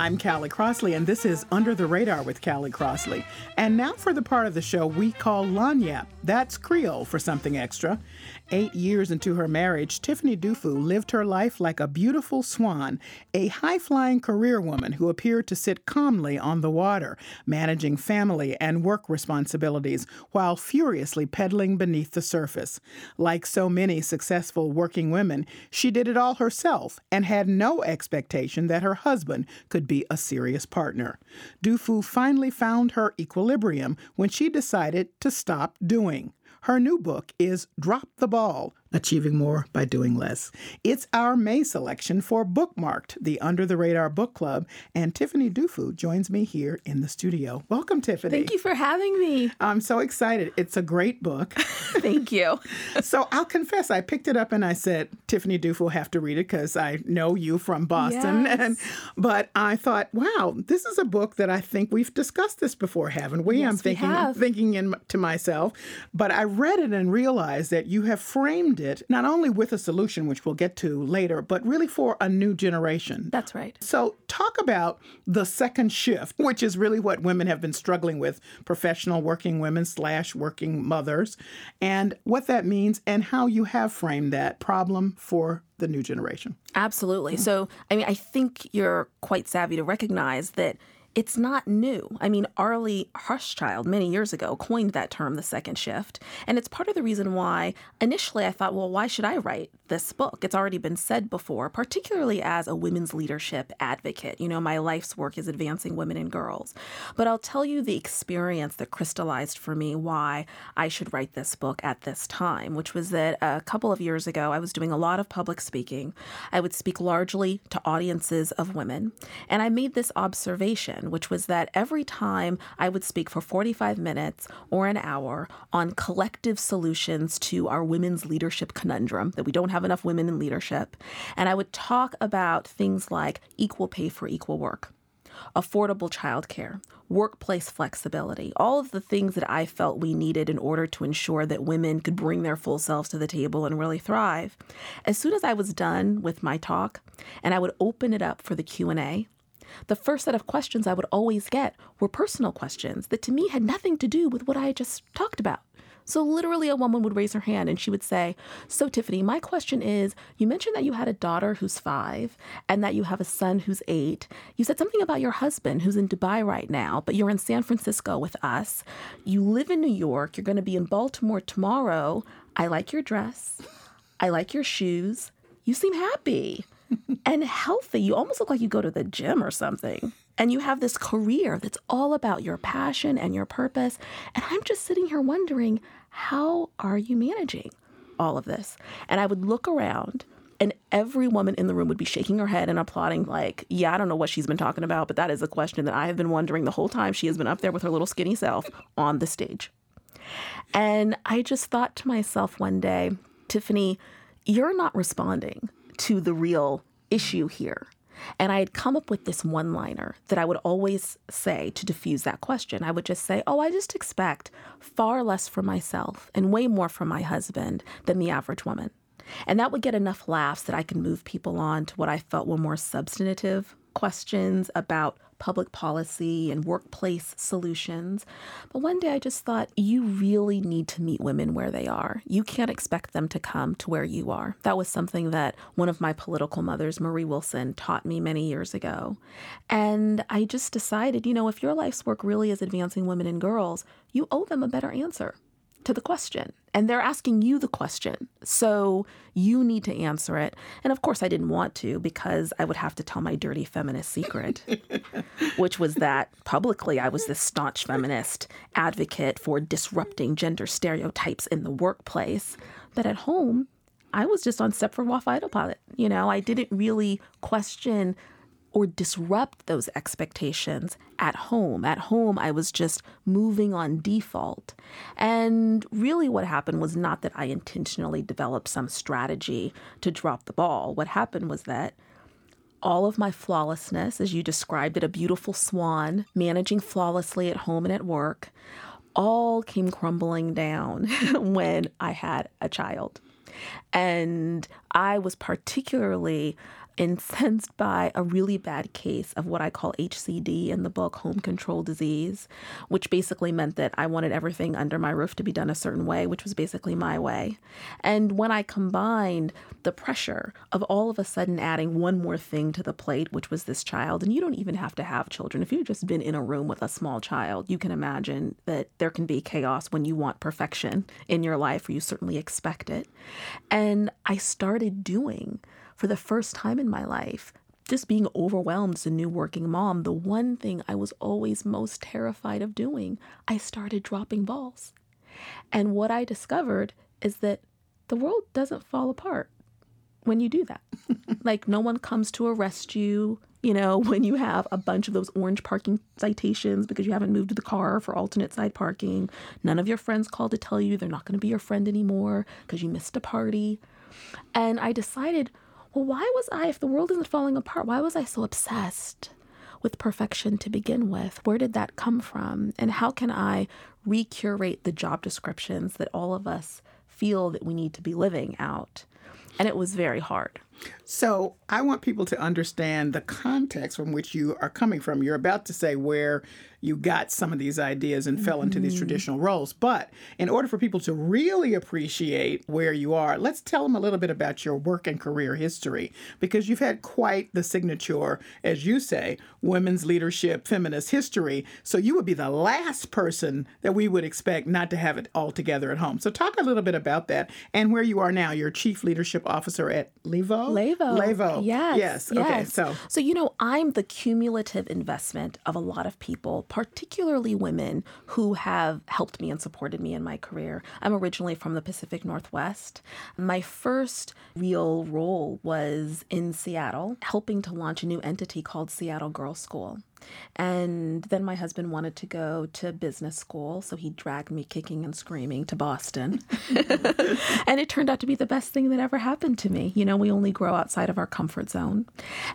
I'm Callie Crossley, and this is Under the Radar with Callie Crossley. And now for the part of the show we call Lagniappe. That's Creole for something extra. Eight years into her marriage, Tiffany Dufu lived her life like a beautiful swan, a high flying career woman who appeared to sit calmly on the water, managing family and work responsibilities while furiously pedaling beneath the surface. Like so many successful working women, she did it all herself and had no expectation that her husband could be a serious partner. Dufu finally found her equilibrium when she decided to stop doing. Her new book is Drop the Ball Achieving More by Doing Less. It's our May selection for Bookmarked, the Under the Radar Book Club, and Tiffany Dufu joins me here in the studio. Welcome, Tiffany. Thank you for having me. I'm so excited. It's a great book. Thank you. so I'll confess, I picked it up and I said, Tiffany Dufu will have to read it because I know you from Boston. Yes. And but I thought, wow, this is a book that I think we've discussed this before, haven't we? Yes, I'm we thinking have. thinking in, to myself, but I read it and realized that you have framed it not only with a solution, which we'll get to later, but really for a new generation. That's right. So, talk about the second shift, which is really what women have been struggling with professional working women slash working mothers, and what that means, and how you have framed that problem for the new generation. Absolutely. So, I mean, I think you're quite savvy to recognize that it's not new. I mean, Arlie Hochschild many years ago coined that term, the second shift. And it's part of the reason why initially I thought, well, why should I write this book? It's already been said before, particularly as a women's leadership advocate. You know, my life's work is advancing women and girls. But I'll tell you the experience that crystallized for me why I should write this book at this time, which was that a couple of years ago, I was doing a lot of public speaking. I would speak largely to audiences of women. And I made this observation which was that every time I would speak for 45 minutes or an hour on collective solutions to our women's leadership conundrum, that we don't have enough women in leadership, and I would talk about things like equal pay for equal work. Affordable childcare, workplace flexibility, all of the things that I felt we needed in order to ensure that women could bring their full selves to the table and really thrive. As soon as I was done with my talk and I would open it up for the Q&A, the first set of questions I would always get were personal questions that to me had nothing to do with what I had just talked about. So, literally, a woman would raise her hand and she would say, So, Tiffany, my question is you mentioned that you had a daughter who's five and that you have a son who's eight. You said something about your husband who's in Dubai right now, but you're in San Francisco with us. You live in New York. You're going to be in Baltimore tomorrow. I like your dress. I like your shoes. You seem happy and healthy. You almost look like you go to the gym or something. And you have this career that's all about your passion and your purpose. And I'm just sitting here wondering, how are you managing all of this? And I would look around and every woman in the room would be shaking her head and applauding, like, yeah, I don't know what she's been talking about, but that is a question that I have been wondering the whole time she has been up there with her little skinny self on the stage. And I just thought to myself one day, Tiffany, you're not responding to the real issue here. And I had come up with this one liner that I would always say to diffuse that question. I would just say, Oh, I just expect far less from myself and way more from my husband than the average woman. And that would get enough laughs that I could move people on to what I felt were more substantive questions about public policy and workplace solutions. But one day I just thought, you really need to meet women where they are. You can't expect them to come to where you are. That was something that one of my political mothers, Marie Wilson, taught me many years ago. And I just decided, you know, if your life's work really is advancing women and girls, you owe them a better answer to the question. And they're asking you the question. So you need to answer it. And of course, I didn't want to because I would have to tell my dirty feminist secret, which was that publicly I was this staunch feminist advocate for disrupting gender stereotypes in the workplace. But at home, I was just on Stepford Wife Autopilot. You know, I didn't really question or disrupt those expectations at home. At home, I was just moving on default. And really, what happened was not that I intentionally developed some strategy to drop the ball. What happened was that all of my flawlessness, as you described it, a beautiful swan, managing flawlessly at home and at work, all came crumbling down when I had a child. And I was particularly incensed by a really bad case of what I call HCD in the book, home control disease, which basically meant that I wanted everything under my roof to be done a certain way, which was basically my way. And when I combined the pressure of all of a sudden adding one more thing to the plate, which was this child, and you don't even have to have children. If you've just been in a room with a small child, you can imagine that there can be chaos when you want perfection in your life, or you certainly expect it. And I started doing for the first time in my life, just being overwhelmed as a new working mom, the one thing I was always most terrified of doing, I started dropping balls. And what I discovered is that the world doesn't fall apart when you do that. like, no one comes to arrest you, you know, when you have a bunch of those orange parking citations because you haven't moved the car for alternate side parking. None of your friends call to tell you they're not going to be your friend anymore because you missed a party. And I decided, well, why was I, if the world isn't falling apart, why was I so obsessed with perfection to begin with? Where did that come from? And how can I recurate the job descriptions that all of us feel that we need to be living out? And it was very hard. So I want people to understand the context from which you are coming from. You're about to say where you got some of these ideas and fell into these mm-hmm. traditional roles. But in order for people to really appreciate where you are, let's tell them a little bit about your work and career history because you've had quite the signature, as you say, women's leadership, feminist history. So you would be the last person that we would expect not to have it all together at home. So talk a little bit about that and where you are now. You're chief leadership officer at Levo. Levo. Levo. Yes. Yes. Okay. Yes. So. So you know, I'm the cumulative investment of a lot of people, particularly women who have helped me and supported me in my career. I'm originally from the Pacific Northwest. My first real role was in Seattle, helping to launch a new entity called Seattle Girls School. And then my husband wanted to go to business school, so he dragged me kicking and screaming to Boston. and it turned out to be the best thing that ever happened to me. You know, we only grow outside of our comfort zone.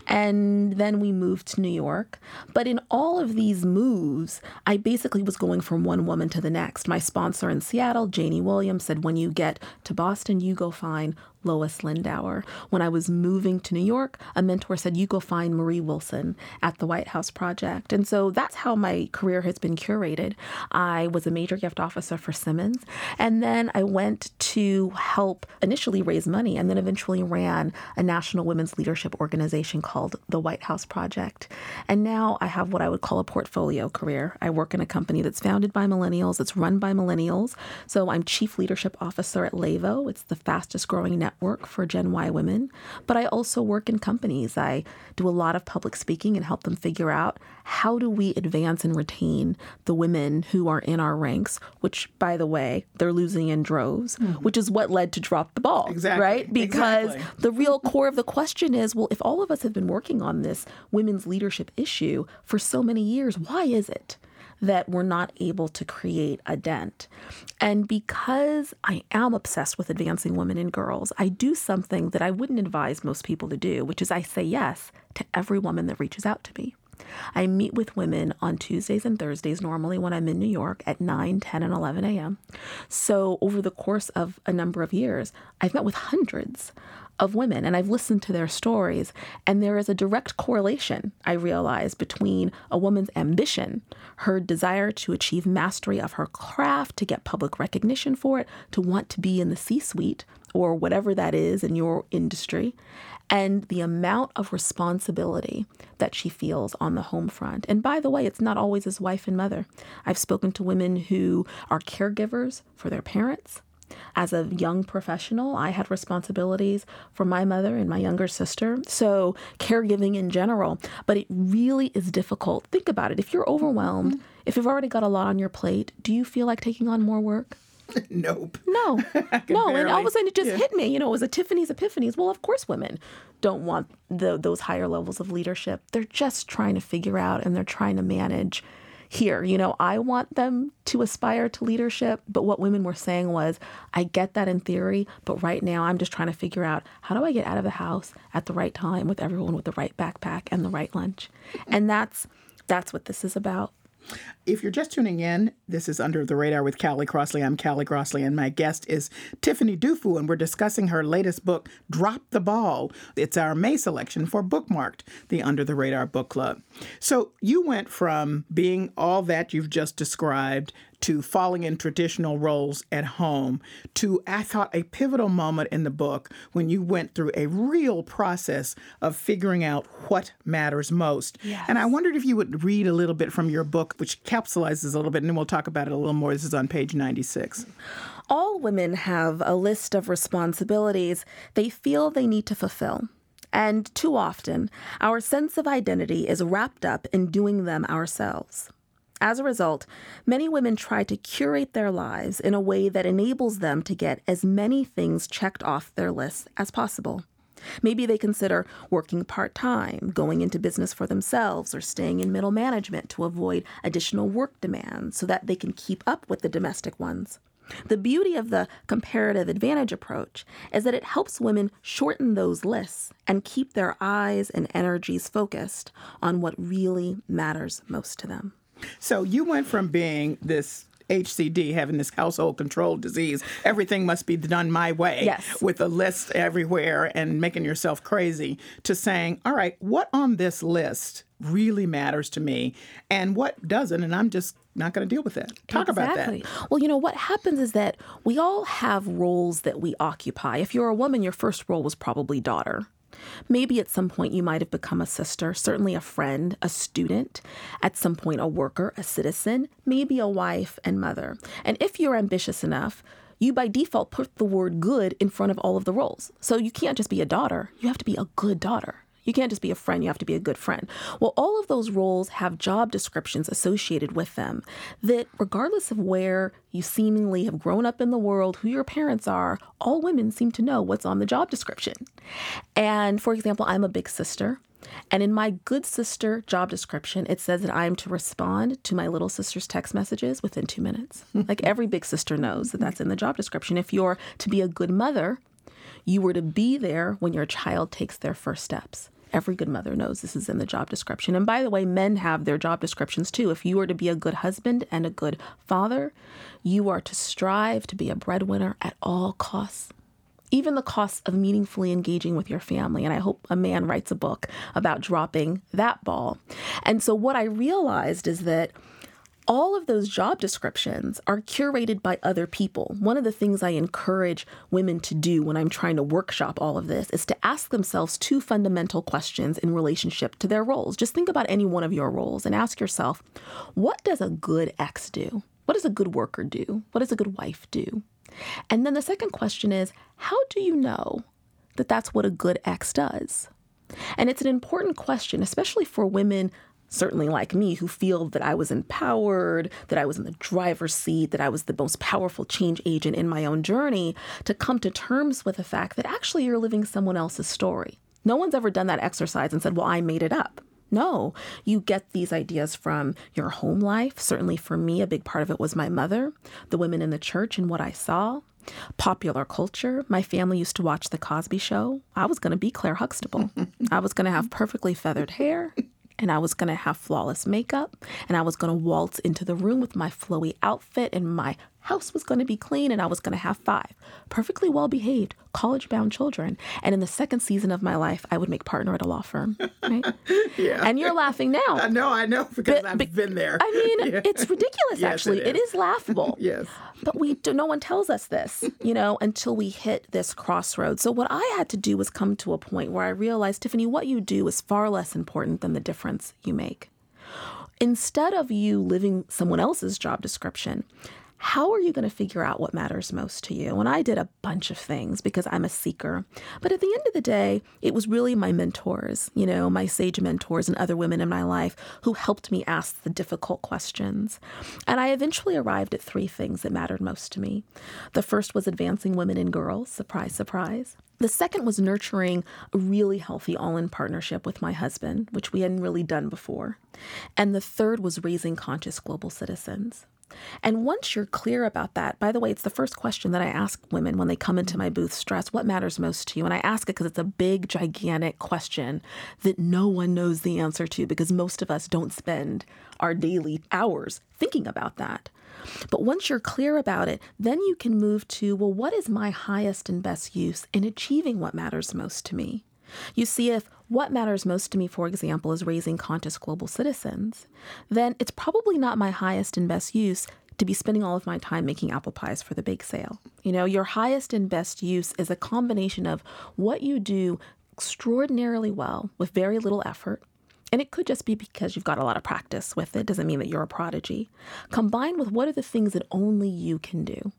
And then we moved to New York. But in all of these moves, I basically was going from one woman to the next. My sponsor in Seattle, Janie Williams, said, when you get to Boston, you go find Lois Lindauer. When I was moving to New York, a mentor said, You go find Marie Wilson at the White House Project. And so that's how my career has been curated. I was a major gift officer for Simmons. And then I went to help initially raise money and then eventually ran a national women's leadership organization called the White House Project. And now I have what I would call a portfolio career. I work in a company that's founded by millennials, it's run by millennials. So I'm chief leadership officer at Levo. It's the fastest growing network network for Gen Y women, but I also work in companies. I do a lot of public speaking and help them figure out how do we advance and retain the women who are in our ranks, which, by the way, they're losing in droves, mm-hmm. which is what led to drop the ball. Exactly. Right? Because exactly. the real core of the question is well, if all of us have been working on this women's leadership issue for so many years, why is it? That we're not able to create a dent. And because I am obsessed with advancing women and girls, I do something that I wouldn't advise most people to do, which is I say yes to every woman that reaches out to me. I meet with women on Tuesdays and Thursdays, normally when I'm in New York at 9, 10, and 11 a.m. So, over the course of a number of years, I've met with hundreds of women and I've listened to their stories. And there is a direct correlation, I realize, between a woman's ambition, her desire to achieve mastery of her craft, to get public recognition for it, to want to be in the C suite or whatever that is in your industry, and the amount of responsibility that she feels on the home front. And by the way, it's not always as wife and mother. I've spoken to women who are caregivers for their parents. As a young professional, I had responsibilities for my mother and my younger sister. So, caregiving in general, but it really is difficult. Think about it. If you're overwhelmed, mm-hmm. if you've already got a lot on your plate, do you feel like taking on more work? nope. No, no, and all of a sudden it just yeah. hit me. You know, it was a Tiffany's epiphanies. Well, of course, women don't want the, those higher levels of leadership. They're just trying to figure out and they're trying to manage. Here, you know, I want them to aspire to leadership, but what women were saying was, I get that in theory, but right now I'm just trying to figure out how do I get out of the house at the right time with everyone with the right backpack and the right lunch. And that's that's what this is about. If you're just tuning in, this is Under the Radar with Callie Crossley. I'm Callie Crossley, and my guest is Tiffany Dufu, and we're discussing her latest book, Drop the Ball. It's our May selection for Bookmarked, the Under the Radar Book Club. So you went from being all that you've just described to falling in traditional roles at home to, I thought, a pivotal moment in the book when you went through a real process of figuring out what matters most. Yes. And I wondered if you would read a little bit from your book, which capsulizes a little bit, and then we'll talk about it a little more. This is on page 96. All women have a list of responsibilities they feel they need to fulfill. And too often, our sense of identity is wrapped up in doing them ourselves. As a result, many women try to curate their lives in a way that enables them to get as many things checked off their lists as possible. Maybe they consider working part time, going into business for themselves, or staying in middle management to avoid additional work demands so that they can keep up with the domestic ones. The beauty of the comparative advantage approach is that it helps women shorten those lists and keep their eyes and energies focused on what really matters most to them. So you went from being this HCD, having this household control disease, everything must be done my way, Yes. with a list everywhere and making yourself crazy, to saying, all right, what on this list really matters to me and what doesn't? And I'm just not going to deal with that. Talk about exactly. that. Well, you know, what happens is that we all have roles that we occupy. If you're a woman, your first role was probably daughter. Maybe at some point you might have become a sister, certainly a friend, a student, at some point a worker, a citizen, maybe a wife and mother. And if you're ambitious enough, you by default put the word good in front of all of the roles. So you can't just be a daughter, you have to be a good daughter. You can't just be a friend, you have to be a good friend. Well, all of those roles have job descriptions associated with them that, regardless of where you seemingly have grown up in the world, who your parents are, all women seem to know what's on the job description. And for example, I'm a big sister. And in my good sister job description, it says that I am to respond to my little sister's text messages within two minutes. like every big sister knows that that's in the job description. If you're to be a good mother, you were to be there when your child takes their first steps. Every good mother knows this is in the job description. And by the way, men have their job descriptions too. If you are to be a good husband and a good father, you are to strive to be a breadwinner at all costs even the costs of meaningfully engaging with your family. And I hope a man writes a book about dropping that ball. And so what I realized is that all of those job descriptions are curated by other people. One of the things I encourage women to do when I'm trying to workshop all of this is to ask themselves two fundamental questions in relationship to their roles. Just think about any one of your roles and ask yourself, what does a good X do? What does a good worker do? What does a good wife do? And then the second question is, how do you know that that's what a good X does? And it's an important question, especially for women, certainly like me, who feel that I was empowered, that I was in the driver's seat, that I was the most powerful change agent in my own journey, to come to terms with the fact that actually you're living someone else's story. No one's ever done that exercise and said, well, I made it up. No, you get these ideas from your home life. Certainly for me, a big part of it was my mother, the women in the church, and what I saw. Popular culture. My family used to watch The Cosby Show. I was going to be Claire Huxtable. I was going to have perfectly feathered hair, and I was going to have flawless makeup, and I was going to waltz into the room with my flowy outfit, and my house was going to be clean, and I was going to have five perfectly well behaved, college bound children. And in the second season of my life, I would make partner at a law firm. Right? Yeah. And you're laughing now. I know, I know, because But- I've but- been there. I mean, Yeah. it's ridiculous, Yes, actually. it it is. is laughable. Yes. But we do, no one tells us this, you know, until we hit this crossroads. So what I had to do was come to a point where I realized, Tiffany, what you do is far less important than the difference you make. Instead of you living someone else's job description, how are you going to figure out what matters most to you? And I did a bunch of things because I'm a seeker. But at the end of the day, it was really my mentors, you know, my sage mentors and other women in my life who helped me ask the difficult questions. And I eventually arrived at three things that mattered most to me. The first was advancing women and girls, surprise, surprise. The second was nurturing a really healthy all in partnership with my husband, which we hadn't really done before. And the third was raising conscious global citizens. And once you're clear about that, by the way, it's the first question that I ask women when they come into my booth stress, what matters most to you? And I ask it because it's a big, gigantic question that no one knows the answer to because most of us don't spend our daily hours thinking about that. But once you're clear about it, then you can move to, well, what is my highest and best use in achieving what matters most to me? You see, if what matters most to me, for example, is raising conscious global citizens, then it's probably not my highest and best use to be spending all of my time making apple pies for the bake sale. You know, your highest and best use is a combination of what you do extraordinarily well with very little effort. And it could just be because you've got a lot of practice with it, doesn't mean that you're a prodigy. Combined with what are the things that only you can do.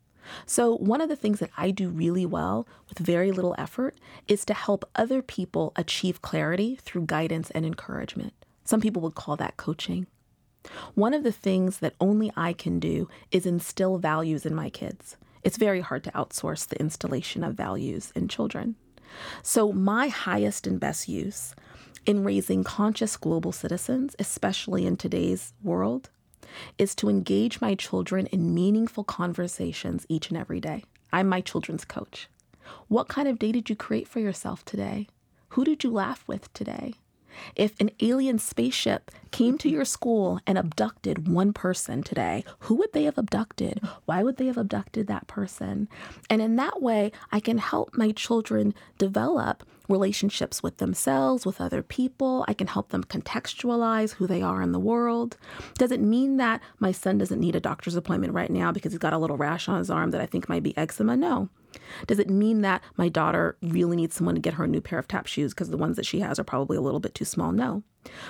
So, one of the things that I do really well with very little effort is to help other people achieve clarity through guidance and encouragement. Some people would call that coaching. One of the things that only I can do is instill values in my kids. It's very hard to outsource the installation of values in children. So, my highest and best use in raising conscious global citizens, especially in today's world, is to engage my children in meaningful conversations each and every day. I'm my children's coach. What kind of day did you create for yourself today? Who did you laugh with today? If an alien spaceship came to your school and abducted one person today, who would they have abducted? Why would they have abducted that person? And in that way, I can help my children develop relationships with themselves, with other people. I can help them contextualize who they are in the world. Does it mean that my son doesn't need a doctor's appointment right now because he's got a little rash on his arm that I think might be eczema? No. Does it mean that my daughter really needs someone to get her a new pair of tap shoes because the ones that she has are probably a little bit too small? No.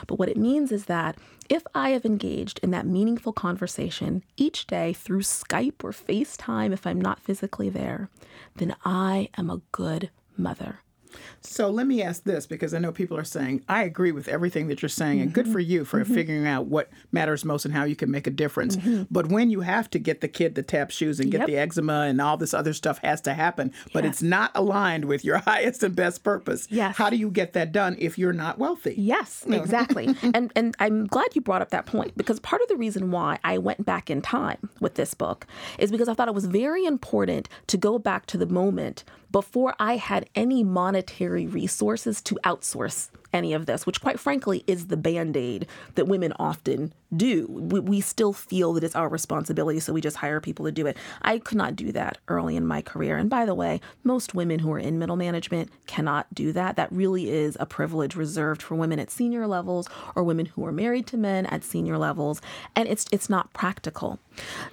But what it means is that if I have engaged in that meaningful conversation each day through Skype or FaceTime, if I'm not physically there, then I am a good mother. So let me ask this because I know people are saying, I agree with everything that you're saying, and good for you for mm-hmm. figuring out what matters most and how you can make a difference. Mm-hmm. But when you have to get the kid the tap shoes and get yep. the eczema and all this other stuff has to happen, but yes. it's not aligned with your highest and best purpose. Yes. How do you get that done if you're not wealthy? Yes, exactly. and and I'm glad you brought up that point because part of the reason why I went back in time with this book is because I thought it was very important to go back to the moment before I had any monetary resources to outsource any of this, which quite frankly is the band aid that women often do. We, we, still feel that it's our responsibility, so we just hire people to do it. I could not do that early in my career. And by the way, most women who are in middle management cannot do that. That really is a privilege reserved for women at senior levels or women who are married to men at senior levels. And it's it's not practical.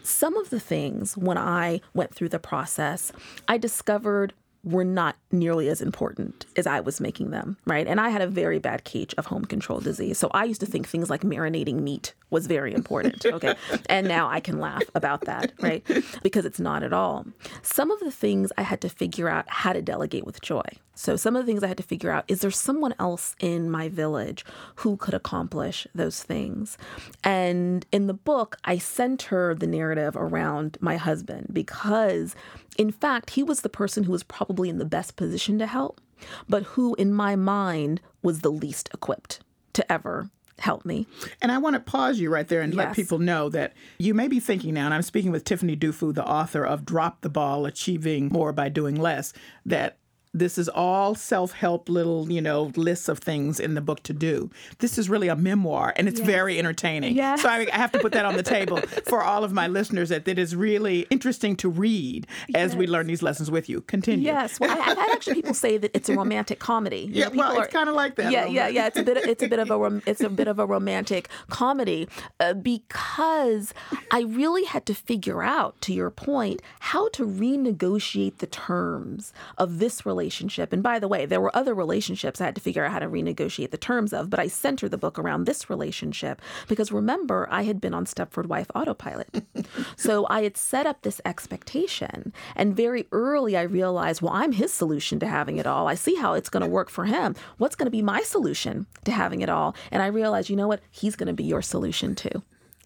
Some of the things when I went through the process, I discovered were not nearly as important as I was making them, right? And I had a very bad cage of home control disease. So I used to think things like marinating meat was very important, okay? and now I can laugh about that, right? Because it's not at all. Some of the things I had to figure out how to delegate with joy. So some of the things I had to figure out is there someone else in my village who could accomplish those things? And in the book, I center the narrative around my husband because in fact, he was the person who was probably in the best position to help, but who, in my mind, was the least equipped to ever help me. And I want to pause you right there and yes. let people know that you may be thinking now, and I'm speaking with Tiffany Dufu, the author of Drop the Ball Achieving More by Doing Less, that this is all self help little, you know, lists of things in the book to do. This is really a memoir and it's yes. very entertaining. Yes. So I, I, have to put that on the table for all of my listeners that it is really interesting to read as yes. we learn these lessons with you. Continue. Yes. Well, I, have had actually people say that it's a romantic comedy. You yeah, know, well, it's kind of like that. Yeah, yeah, yeah. It's a bit. Of, it's a bit of a. It's a bit of a romantic comedy uh, because I really had to figure out, to your point, how to renegotiate the terms of this relationship relationship. And by the way, there were other relationships I had to figure out how to renegotiate the terms of, but I center the book around this relationship because remember, I had been on Stepford Wife autopilot. so I had set up this expectation. And very early, I realized, well, I'm his solution to having it all. I see how it's going to work for him. What's going to be my solution to having it all? And I realized, you know what? He's going to be your solution too.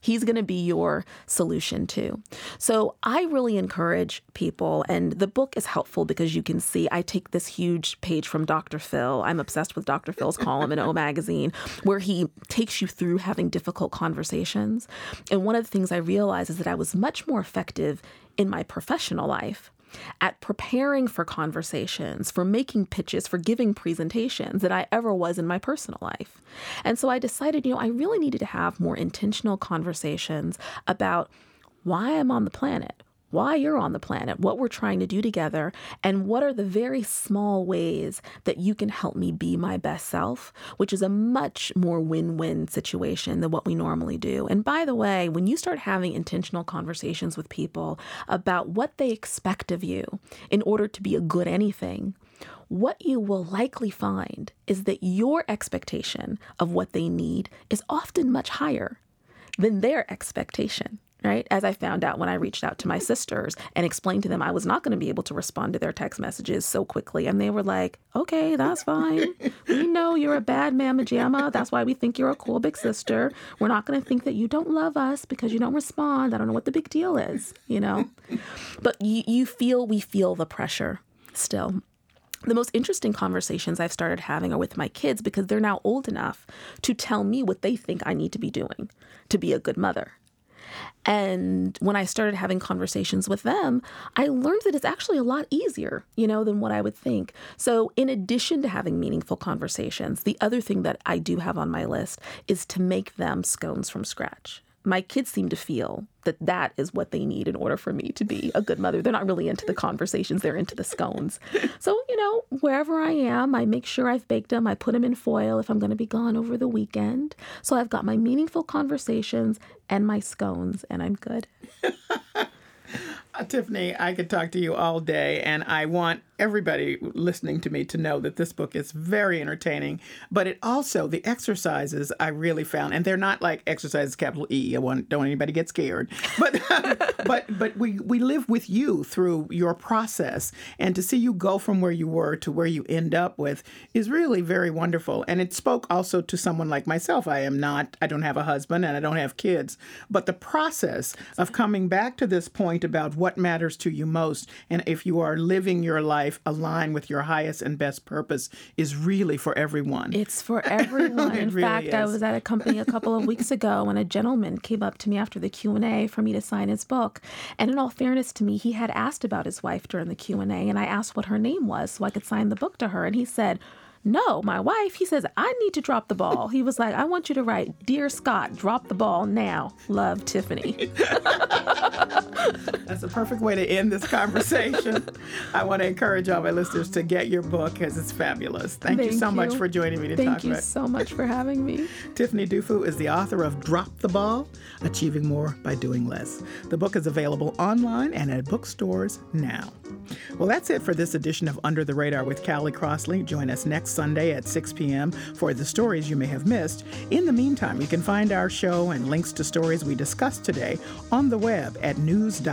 He's going to be your solution too. So I really encourage people, and the book is helpful because you can see I take this huge page from Dr. Phil. I'm obsessed with Dr. Phil's column in O Magazine, where he takes you through having difficult conversations. And one of the things I realized is that I was much more effective in my professional life at preparing for conversations, for making pitches, for giving presentations than I ever was in my personal life. And so I decided, you know, I really needed to have more intentional conversations about why I'm on the planet, why you're on the planet, what we're trying to do together, and what are the very small ways that you can help me be my best self, which is a much more win win situation than what we normally do. And by the way, when you start having intentional conversations with people about what they expect of you in order to be a good anything, what you will likely find is that your expectation of what they need is often much higher than their expectation right? As I found out when I reached out to my sisters and explained to them I was not going to be able to respond to their text messages so quickly. And they were like, okay, that's fine. We know you're a bad mama jamma. That's why we think you're a cool big sister. We're not going to think that you don't love us because you don't respond. I don't know what the big deal is, you know? But you, you feel, we feel the pressure still the most interesting conversations I've started having are with my kids because they're now old enough to tell me what they think I need to be doing to be a good mother. And when I started having conversations with them, I learned that it's actually a lot easier, you know, than what I would think. So, in addition to having meaningful conversations, the other thing that I do have on my list is to make them scones from scratch my kids seem to feel that that is what they need in order for me to be a good mother. They're not really into the conversations, they're into the scones. So, you know, wherever I am, I make sure I've baked them. I put them in foil if I'm going to be gone over the weekend. So I've got my meaningful conversations and my scones, and I'm good. Uh, Tiffany, I could talk to you all day, and I want everybody listening to me to know that this book is very entertaining. But it also the exercises I really found, and they're not like exercises capital E. I want don't anybody get scared, but um, but but we we live with you through your process, and to see you go from where you were to where you end up with is really very wonderful. And it spoke also to someone like myself. I am not, I don't have a husband, and I don't have kids, but the process of coming back to this point about what matters to you most. And if you are living your life aligned with your highest and best purpose, is really for everyone. It's for everyone. In really fact, is. I was at a company a couple of weeks ago when a gentleman came up to me after the Q&A for me to sign his book. And in all fairness to me, he had asked about his wife during the Q&A and I asked what her name was so I could sign the book to her and he said, no, my wife, he says, I need to drop the ball. He was like, I want you to write, Dear Scott, drop the ball now. Love, Tiffany. That's a perfect way to end this conversation. I want to encourage all my listeners to get your book because it's fabulous. Thank, Thank you so you. much for joining me to Thank talk about it. Thank you so much for having me. Tiffany Dufu is the author of Drop the Ball Achieving More by Doing Less. The book is available online and at bookstores now. Well, that's it for this edition of Under the Radar with Callie Crossley. Join us next Sunday at 6 p.m. for the stories you may have missed. In the meantime, you can find our show and links to stories we discussed today on the web at news.wgbh.org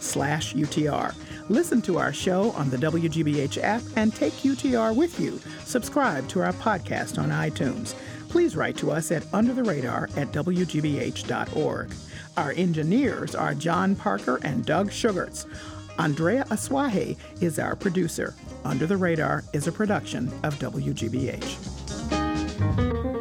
slash UTR. Listen to our show on the WGBH app and take UTR with you. Subscribe to our podcast on iTunes. Please write to us at under the radar at WGBH.org. Our engineers are John Parker and Doug Sugarts. Andrea Asuaje is our producer. Under the Radar is a production of WGBH.